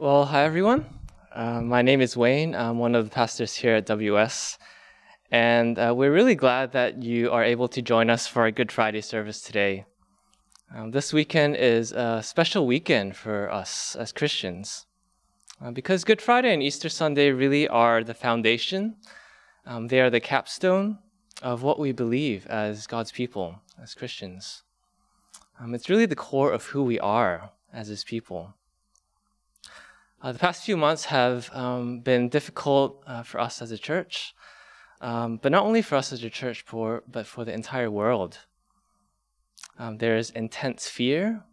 Well, hi everyone. Uh, my name is Wayne. I'm one of the pastors here at WS. And uh, we're really glad that you are able to join us for our Good Friday service today. Um, this weekend is a special weekend for us as Christians uh, because Good Friday and Easter Sunday really are the foundation, um, they are the capstone of what we believe as God's people, as Christians. Um, it's really the core of who we are as His people. Uh, the past few months have um, been difficult uh, for us as a church, um, but not only for us as a church, but for the entire world. Um, there is intense fear,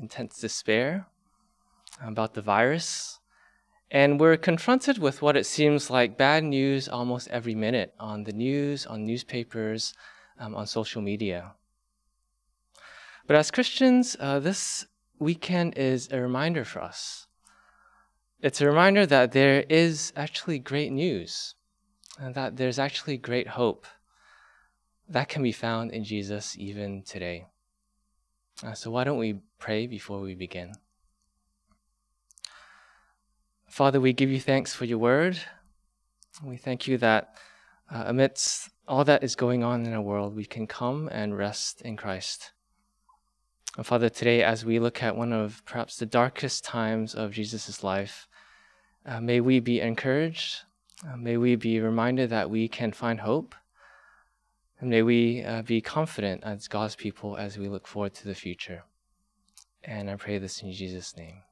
intense despair about the virus, and we're confronted with what it seems like bad news almost every minute on the news, on newspapers, um, on social media. But as Christians, uh, this weekend is a reminder for us it's a reminder that there is actually great news and that there's actually great hope that can be found in Jesus even today. Uh, so, why don't we pray before we begin? Father, we give you thanks for your word. We thank you that uh, amidst all that is going on in our world, we can come and rest in Christ. And Father, today, as we look at one of perhaps the darkest times of Jesus' life, uh, may we be encouraged. Uh, may we be reminded that we can find hope. And may we uh, be confident as God's people as we look forward to the future. And I pray this in Jesus' name.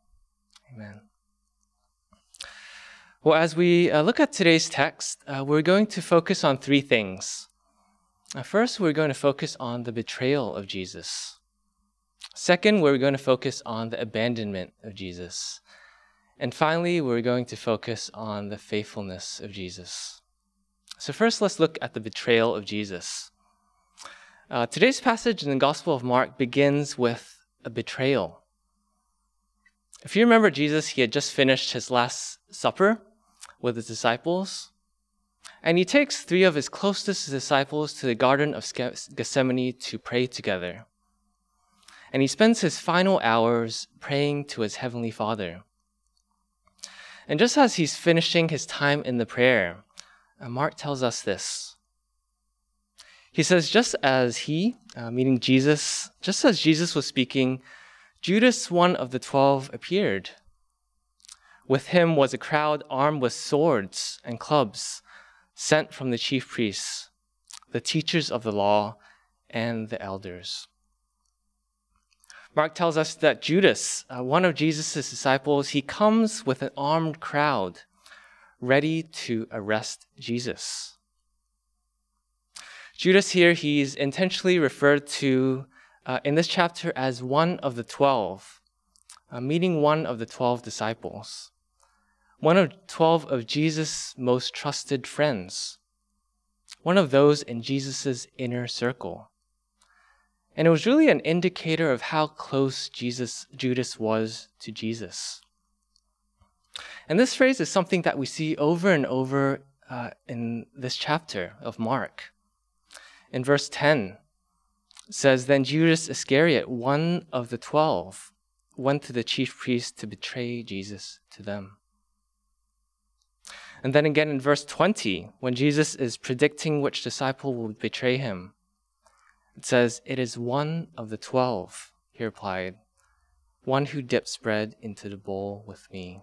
Amen. Well, as we uh, look at today's text, uh, we're going to focus on three things. Uh, first, we're going to focus on the betrayal of Jesus. Second, we're going to focus on the abandonment of Jesus. And finally, we're going to focus on the faithfulness of Jesus. So, first, let's look at the betrayal of Jesus. Uh, today's passage in the Gospel of Mark begins with a betrayal. If you remember Jesus, he had just finished his Last Supper with his disciples. And he takes three of his closest disciples to the Garden of Gethsemane to pray together and he spends his final hours praying to his heavenly Father. And just as he's finishing his time in the prayer, uh, Mark tells us this. He says, just as he, uh, meaning Jesus, just as Jesus was speaking, Judas, one of the twelve, appeared. With him was a crowd armed with swords and clubs, sent from the chief priests, the teachers of the law, and the elders. Mark tells us that Judas, uh, one of Jesus' disciples, he comes with an armed crowd ready to arrest Jesus. Judas here, he's intentionally referred to uh, in this chapter as one of the twelve, uh, meaning one of the twelve disciples, one of twelve of Jesus' most trusted friends, one of those in Jesus' inner circle. And it was really an indicator of how close Jesus, Judas was to Jesus. And this phrase is something that we see over and over uh, in this chapter of Mark. In verse 10, says, Then Judas Iscariot, one of the twelve, went to the chief priests to betray Jesus to them. And then again in verse 20, when Jesus is predicting which disciple will betray him, it says, It is one of the twelve, he replied, one who dips bread into the bowl with me.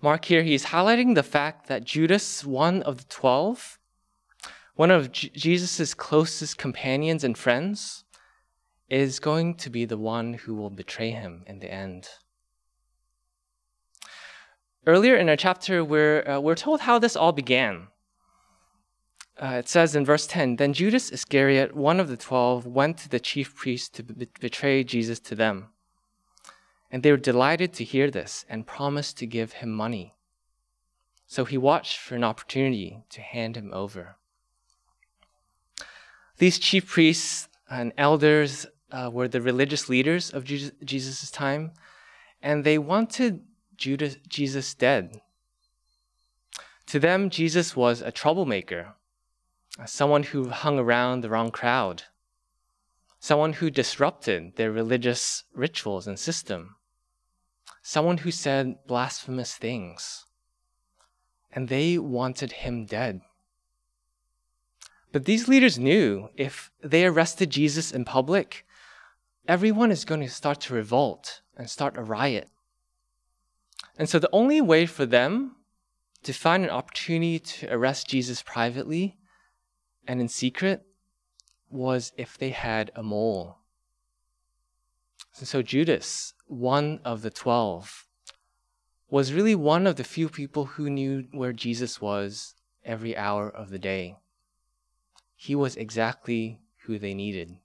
Mark here, he's highlighting the fact that Judas, one of the twelve, one of J- Jesus' closest companions and friends, is going to be the one who will betray him in the end. Earlier in our chapter, we're, uh, we're told how this all began uh, it says in verse 10 Then Judas Iscariot, one of the twelve, went to the chief priests to be- betray Jesus to them. And they were delighted to hear this and promised to give him money. So he watched for an opportunity to hand him over. These chief priests and elders uh, were the religious leaders of Jesus' time, and they wanted Judas, Jesus dead. To them, Jesus was a troublemaker someone who hung around the wrong crowd, someone who disrupted their religious rituals and system, someone who said blasphemous things. And they wanted him dead. But these leaders knew if they arrested Jesus in public, everyone is going to start to revolt and start a riot. And so the only way for them to find an opportunity to arrest Jesus privately and in secret was if they had a mole. And so Judas, one of the twelve, was really one of the few people who knew where Jesus was every hour of the day. He was exactly who they needed.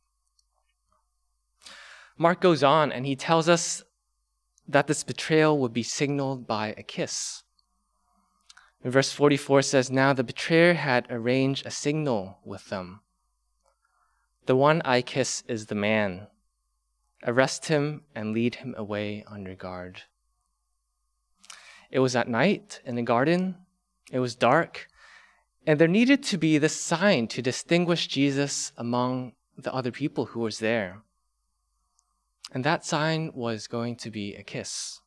Mark goes on and he tells us that this betrayal would be signaled by a kiss. Verse 44 says, Now the betrayer had arranged a signal with them. The one I kiss is the man. Arrest him and lead him away under guard. It was at night in the garden. It was dark. And there needed to be this sign to distinguish Jesus among the other people who was there. And that sign was going to be a kiss.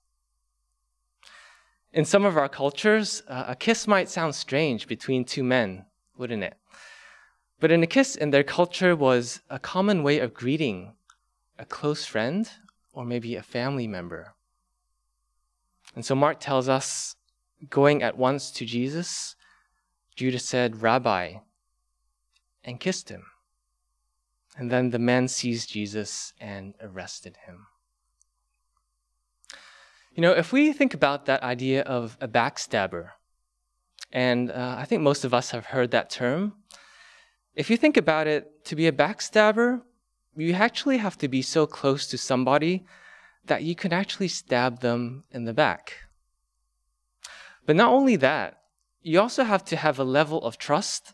In some of our cultures, uh, a kiss might sound strange between two men, wouldn't it? But in a kiss in their culture was a common way of greeting a close friend or maybe a family member. And so Mark tells us going at once to Jesus, Judas said, Rabbi, and kissed him. And then the man seized Jesus and arrested him. You know, if we think about that idea of a backstabber, and uh, I think most of us have heard that term, if you think about it, to be a backstabber, you actually have to be so close to somebody that you can actually stab them in the back. But not only that, you also have to have a level of trust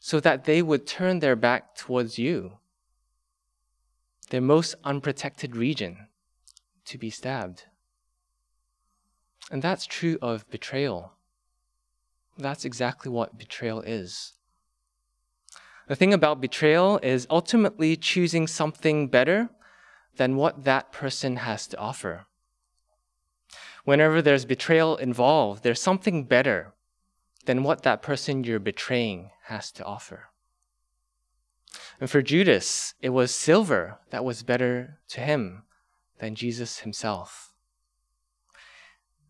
so that they would turn their back towards you, their most unprotected region, to be stabbed. And that's true of betrayal. That's exactly what betrayal is. The thing about betrayal is ultimately choosing something better than what that person has to offer. Whenever there's betrayal involved, there's something better than what that person you're betraying has to offer. And for Judas, it was silver that was better to him than Jesus himself.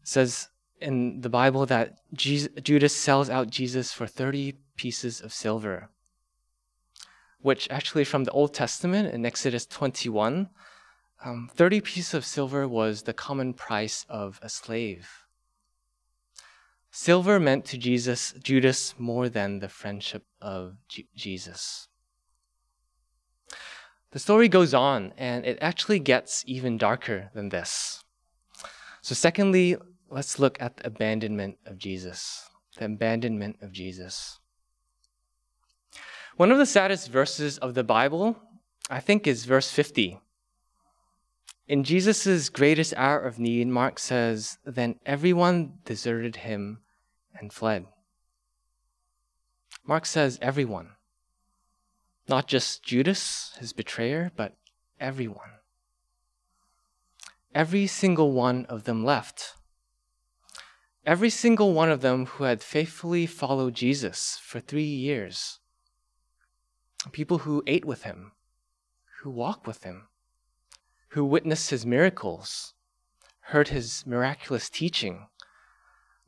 Says in the Bible that Jesus, Judas sells out Jesus for 30 pieces of silver which actually from the Old Testament in Exodus 21, um, 30 pieces of silver was the common price of a slave. Silver meant to Jesus, Judas more than the friendship of Jesus. The story goes on, and it actually gets even darker than this. So, secondly, let's look at the abandonment of Jesus. The abandonment of Jesus. One of the saddest verses of the Bible, I think, is verse 50. In Jesus' greatest hour of need, Mark says, Then everyone deserted him and fled. Mark says, Everyone. Not just Judas, his betrayer, but everyone. Every single one of them left. Every single one of them who had faithfully followed Jesus for three years people who ate with him, who walked with him, who witnessed his miracles, heard his miraculous teaching.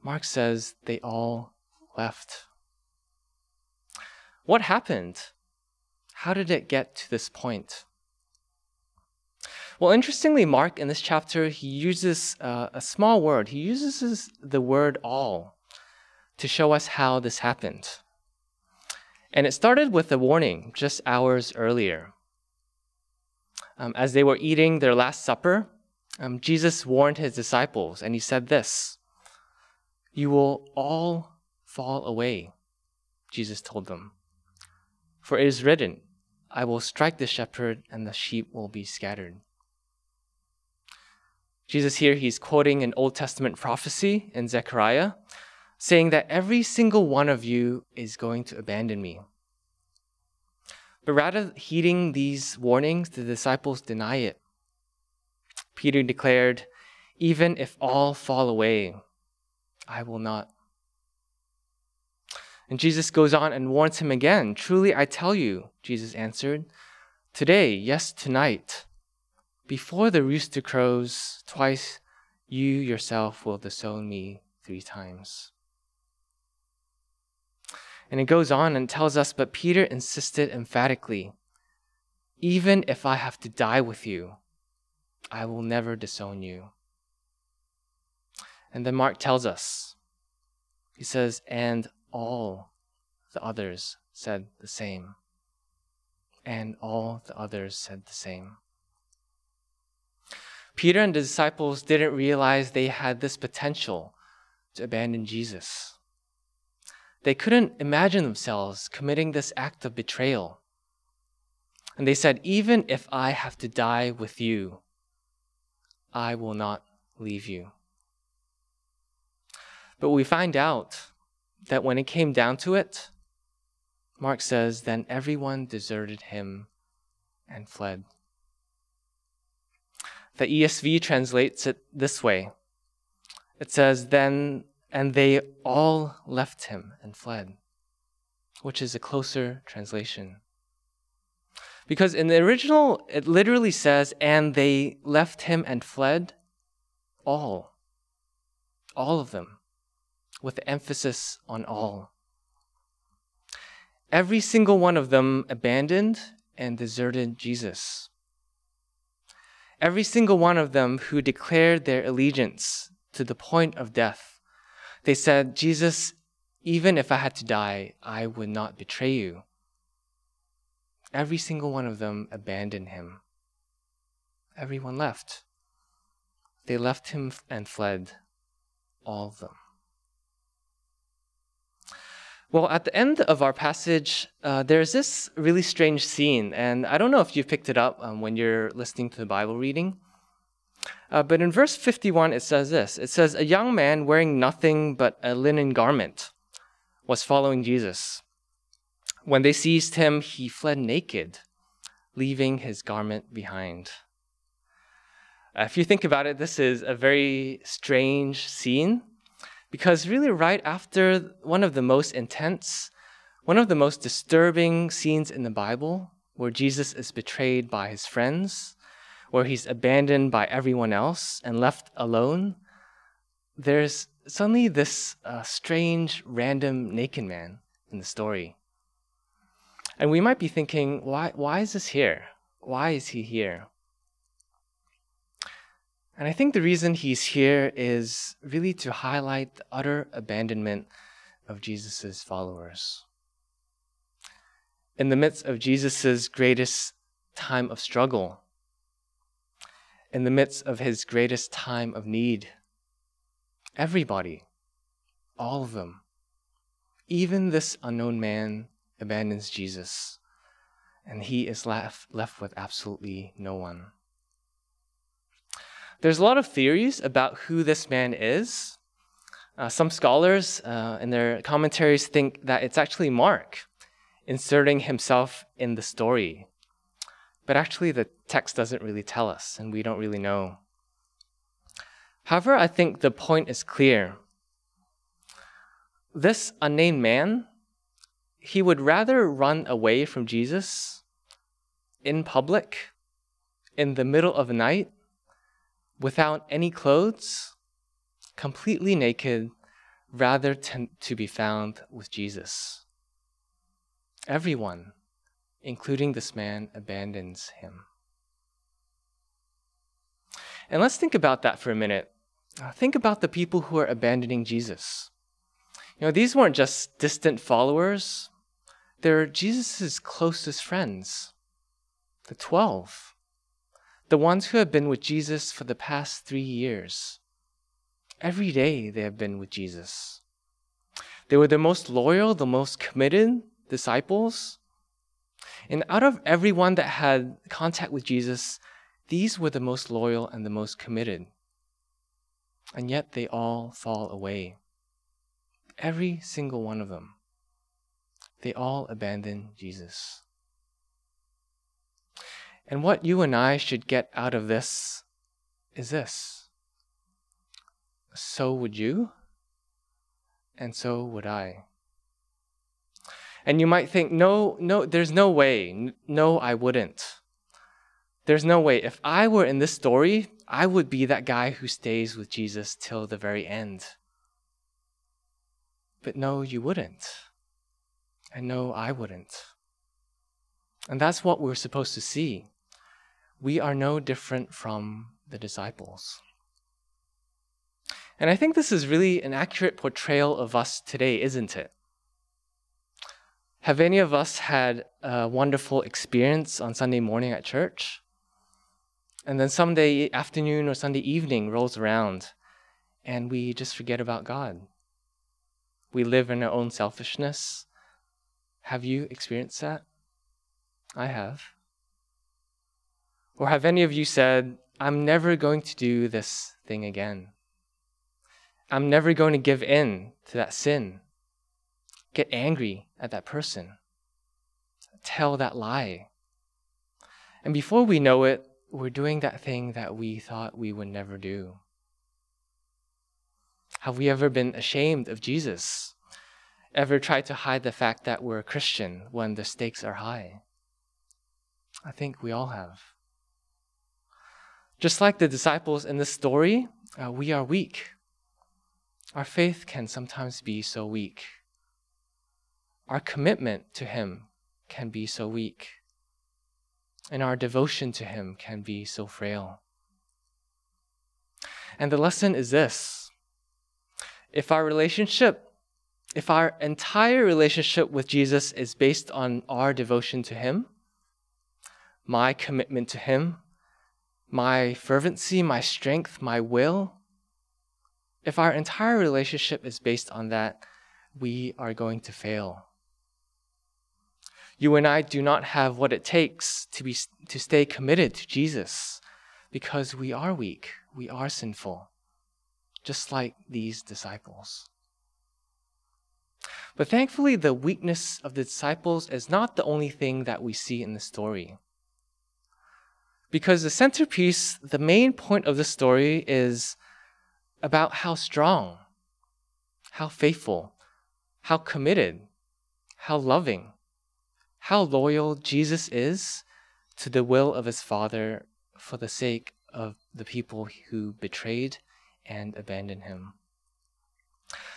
Mark says they all left. What happened? How did it get to this point? Well, interestingly, Mark in this chapter, he uses uh, a small word. He uses the word all to show us how this happened. And it started with a warning just hours earlier. Um, as they were eating their Last Supper, um, Jesus warned his disciples, and he said this You will all fall away, Jesus told them. For it is written, I will strike the shepherd, and the sheep will be scattered. Jesus here, he's quoting an Old Testament prophecy in Zechariah saying that every single one of you is going to abandon me. But rather heeding these warnings, the disciples deny it. Peter declared, Even if all fall away, I will not. And Jesus goes on and warns him again. Truly, I tell you, Jesus answered, today, yes, tonight, before the rooster crows twice, you yourself will disown me three times. And it goes on and tells us, but Peter insisted emphatically, even if I have to die with you, I will never disown you. And then Mark tells us, he says, and all the others said the same. And all the others said the same. Peter and the disciples didn't realize they had this potential to abandon Jesus. They couldn't imagine themselves committing this act of betrayal. And they said, Even if I have to die with you, I will not leave you. But we find out that when it came down to it, Mark says, Then everyone deserted him and fled. The ESV translates it this way it says, Then and they all left him and fled, which is a closer translation. Because in the original, it literally says, and they left him and fled, all. All of them, with emphasis on all. Every single one of them abandoned and deserted Jesus. Every single one of them who declared their allegiance to the point of death they said, Jesus, even if I had to die, I would not betray you. Every single one of them abandoned him. Everyone left. They left him and fled, all of them. Well, at the end of our passage, uh, there's this really strange scene, and I don't know if you picked it up um, when you're listening to the Bible reading. Uh, but in verse 51, it says this It says, A young man wearing nothing but a linen garment was following Jesus. When they seized him, he fled naked, leaving his garment behind. Uh, if you think about it, this is a very strange scene because, really, right after one of the most intense, one of the most disturbing scenes in the Bible, where Jesus is betrayed by his friends, where he's abandoned by everyone else and left alone, there's suddenly this uh, strange, random naked man in the story. And we might be thinking, why, why is this here? Why is he here? And I think the reason he's here is really to highlight the utter abandonment of Jesus' followers. In the midst of Jesus' greatest time of struggle, in the midst of his greatest time of need. Everybody, all of them, even this unknown man abandons Jesus, and he is left, left with absolutely no one. There's a lot of theories about who this man is. Uh, some scholars uh, in their commentaries think that it's actually Mark inserting himself in the story but actually, the text doesn't really tell us, and we don't really know. However, I think the point is clear. This unnamed man, he would rather run away from Jesus in public, in the middle of the night, without any clothes, completely naked, rather to, to be found with Jesus. Everyone including this man, abandons him. And let's think about that for a minute. Uh, think about the people who are abandoning Jesus. You know, these weren't just distant followers, they're Jesus' closest friends, the 12, the ones who have been with Jesus for the past three years. Every day they have been with Jesus. They were the most loyal, the most committed disciples. And out of everyone that had contact with Jesus, these were the most loyal and the most committed. And yet they all fall away. Every single one of them. They all abandon Jesus. And what you and I should get out of this is this so would you, and so would I. And you might think, no, no, there's no way. No, I wouldn't. There's no way. If I were in this story, I would be that guy who stays with Jesus till the very end. But no, you wouldn't. And no, I wouldn't. And that's what we're supposed to see. We are no different from the disciples. And I think this is really an accurate portrayal of us today, isn't it? Have any of us had a wonderful experience on Sunday morning at church? And then Sunday afternoon or Sunday evening rolls around and we just forget about God. We live in our own selfishness. Have you experienced that? I have. Or have any of you said, I'm never going to do this thing again? I'm never going to give in to that sin, get angry at that person, tell that lie. And before we know it, we're doing that thing that we thought we would never do. Have we ever been ashamed of Jesus? Ever tried to hide the fact that we're a Christian when the stakes are high? I think we all have. Just like the disciples in this story, uh, we are weak. Our faith can sometimes be so weak. Our commitment to Him can be so weak and our devotion to Him can be so frail. And the lesson is this if our relationship, if our entire relationship with Jesus is based on our devotion to Him, my commitment to Him, my fervency, my strength, my will, if our entire relationship is based on that, we are going to fail. You and I do not have what it takes to, be, to stay committed to Jesus because we are weak, we are sinful, just like these disciples. But thankfully, the weakness of the disciples is not the only thing that we see in the story. Because the centerpiece, the main point of the story is about how strong, how faithful, how committed, how loving, how loyal Jesus is to the will of his Father for the sake of the people who betrayed and abandoned him.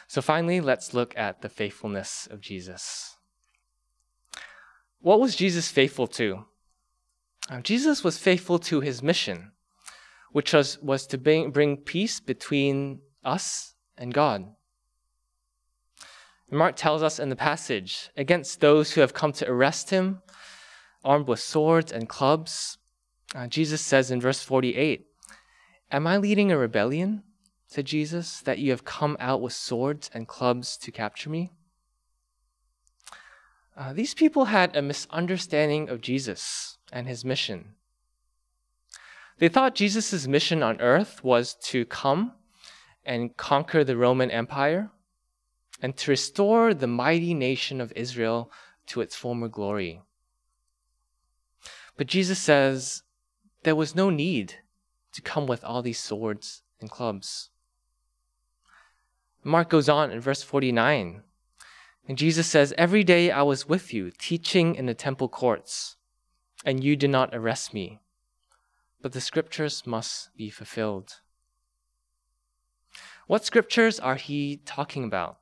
So, finally, let's look at the faithfulness of Jesus. What was Jesus faithful to? Jesus was faithful to his mission, which was, was to bring, bring peace between us and God. Mark tells us in the passage against those who have come to arrest him, armed with swords and clubs. Uh, Jesus says in verse 48, Am I leading a rebellion, said Jesus, that you have come out with swords and clubs to capture me? Uh, these people had a misunderstanding of Jesus and his mission. They thought Jesus' mission on earth was to come and conquer the Roman Empire and to restore the mighty nation of Israel to its former glory. But Jesus says there was no need to come with all these swords and clubs. Mark goes on in verse 49, and Jesus says, Every day I was with you, teaching in the temple courts, and you did not arrest me, but the scriptures must be fulfilled. What scriptures are he talking about?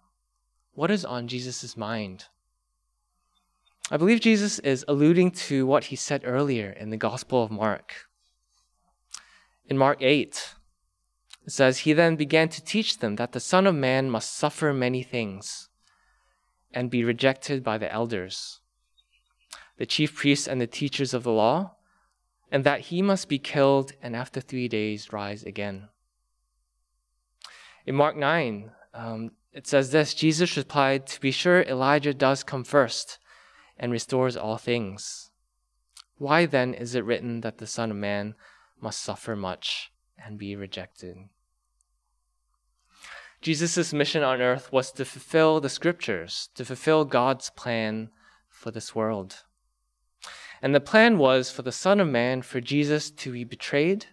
What is on Jesus' mind? I believe Jesus is alluding to what he said earlier in the Gospel of Mark. In Mark 8, it says, He then began to teach them that the Son of Man must suffer many things and be rejected by the elders, the chief priests, and the teachers of the law, and that he must be killed and after three days rise again. In Mark 9, um, it says this Jesus replied, To be sure, Elijah does come first and restores all things. Why then is it written that the Son of Man must suffer much and be rejected? Jesus' mission on earth was to fulfill the scriptures, to fulfill God's plan for this world. And the plan was for the Son of Man, for Jesus to be betrayed,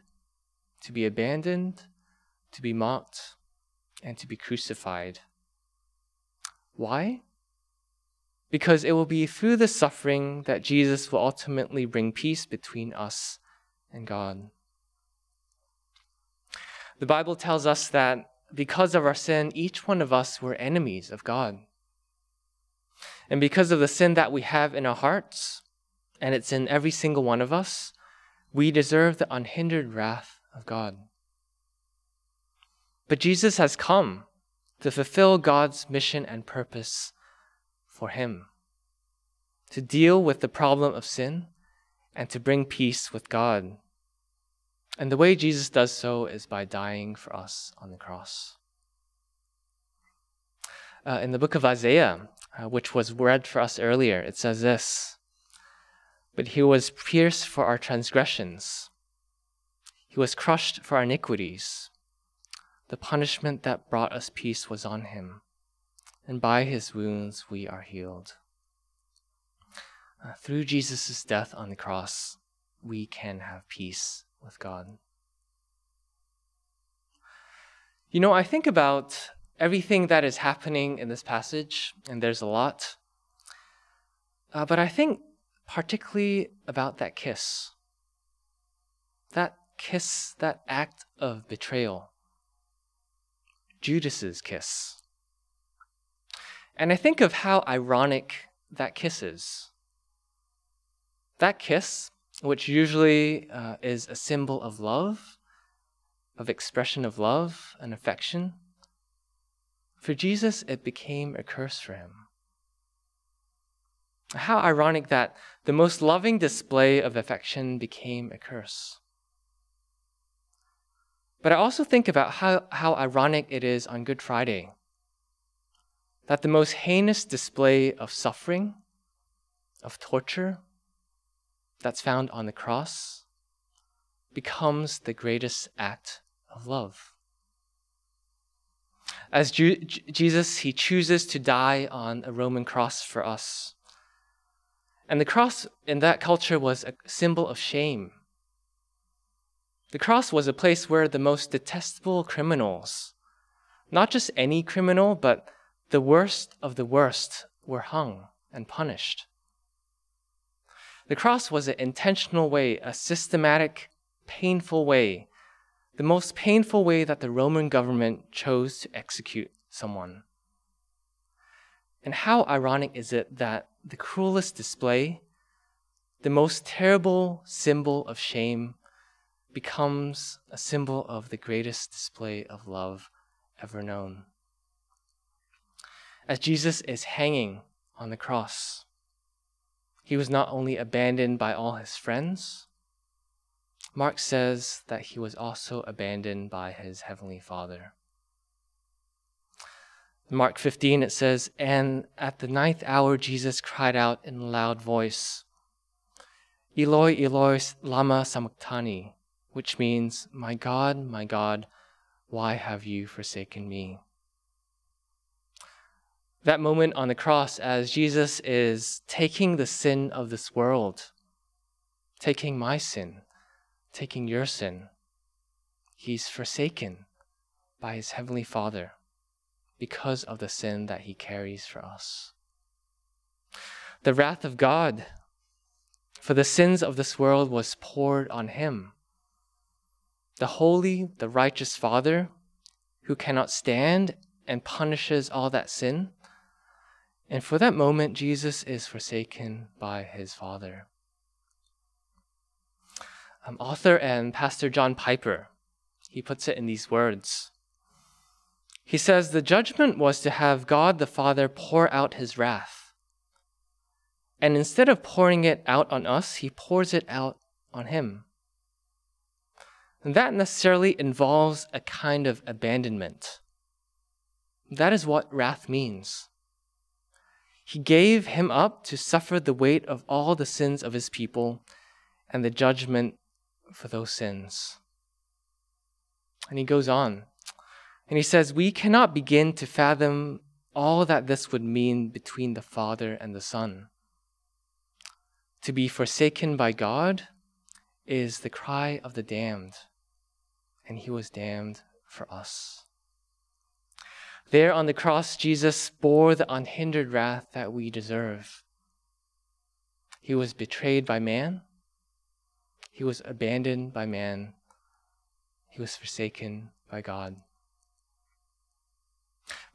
to be abandoned, to be mocked, and to be crucified. Why? Because it will be through the suffering that Jesus will ultimately bring peace between us and God. The Bible tells us that because of our sin, each one of us were enemies of God. And because of the sin that we have in our hearts, and it's in every single one of us, we deserve the unhindered wrath of God. But Jesus has come to fulfill God's mission and purpose for him, to deal with the problem of sin and to bring peace with God. And the way Jesus does so is by dying for us on the cross. Uh, in the book of Isaiah, uh, which was read for us earlier, it says this But he was pierced for our transgressions, he was crushed for our iniquities. The punishment that brought us peace was on him, and by his wounds we are healed. Uh, through Jesus' death on the cross, we can have peace with God. You know, I think about everything that is happening in this passage, and there's a lot. Uh, but I think particularly about that kiss. That kiss, that act of betrayal. Judas's kiss. And I think of how ironic that kiss is. That kiss, which usually uh, is a symbol of love, of expression of love and affection, for Jesus, it became a curse for him. How ironic that the most loving display of affection became a curse. But I also think about how, how ironic it is on Good Friday that the most heinous display of suffering, of torture, that's found on the cross becomes the greatest act of love. As Ju- Jesus, he chooses to die on a Roman cross for us. And the cross in that culture was a symbol of shame the cross was a place where the most detestable criminals, not just any criminal, but the worst of the worst, were hung and punished. The cross was an intentional way, a systematic, painful way, the most painful way that the Roman government chose to execute someone. And how ironic is it that the cruelest display, the most terrible symbol of shame, becomes a symbol of the greatest display of love ever known. As Jesus is hanging on the cross, he was not only abandoned by all his friends, Mark says that he was also abandoned by his heavenly Father. Mark 15, it says, And at the ninth hour, Jesus cried out in a loud voice, Eloi, Eloi, lama sabachthani, which means, My God, my God, why have you forsaken me? That moment on the cross, as Jesus is taking the sin of this world, taking my sin, taking your sin, he's forsaken by his heavenly Father because of the sin that he carries for us. The wrath of God for the sins of this world was poured on him the holy, the righteous Father who cannot stand and punishes all that sin. And for that moment, Jesus is forsaken by his Father. Um, author and pastor John Piper, he puts it in these words. He says, The judgment was to have God the Father pour out his wrath. And instead of pouring it out on us, he pours it out on him. And that necessarily involves a kind of abandonment. That is what wrath means. He gave him up to suffer the weight of all the sins of his people and the judgment for those sins. And he goes on. And he says, We cannot begin to fathom all that this would mean between the Father and the Son. To be forsaken by God is the cry of the damned and he was damned for us. There on the cross, Jesus bore the unhindered wrath that we deserve. He was betrayed by man. He was abandoned by man. He was forsaken by God.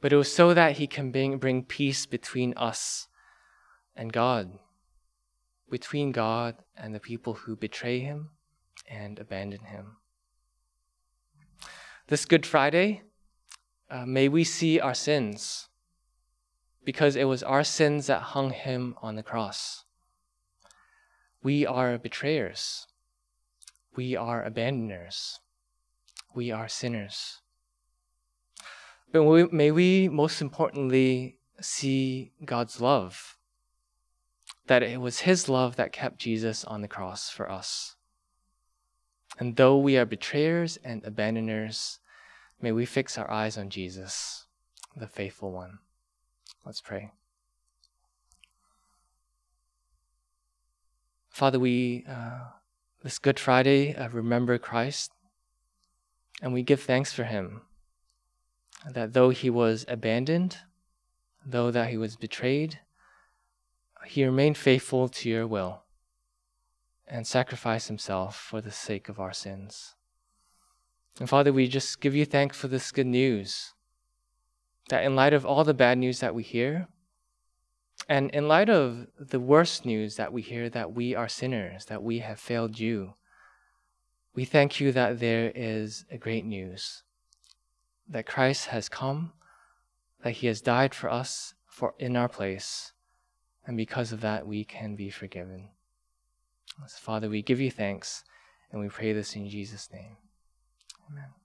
But it was so that he can bring, bring peace between us and God, between God and the people who betray him and abandon him. This Good Friday, uh, may we see our sins, because it was our sins that hung him on the cross. We are betrayers. We are abandoners. We are sinners. But we, may we most importantly see God's love. That it was His love that kept Jesus on the cross for us. And though we are betrayers and abandoners, may we fix our eyes on Jesus, the faithful one. Let's pray. Father, we, uh, this Good Friday, uh, remember Christ, and we give thanks for him. That though he was abandoned, though that he was betrayed, he remained faithful to your will and sacrificed himself for the sake of our sins. And Father, we just give you thanks for this good news. That in light of all the bad news that we hear, and in light of the worst news that we hear that we are sinners, that we have failed you, we thank you that there is a great news that Christ has come, that he has died for us for in our place, and because of that we can be forgiven. Father, we give you thanks and we pray this in Jesus' name. Amen.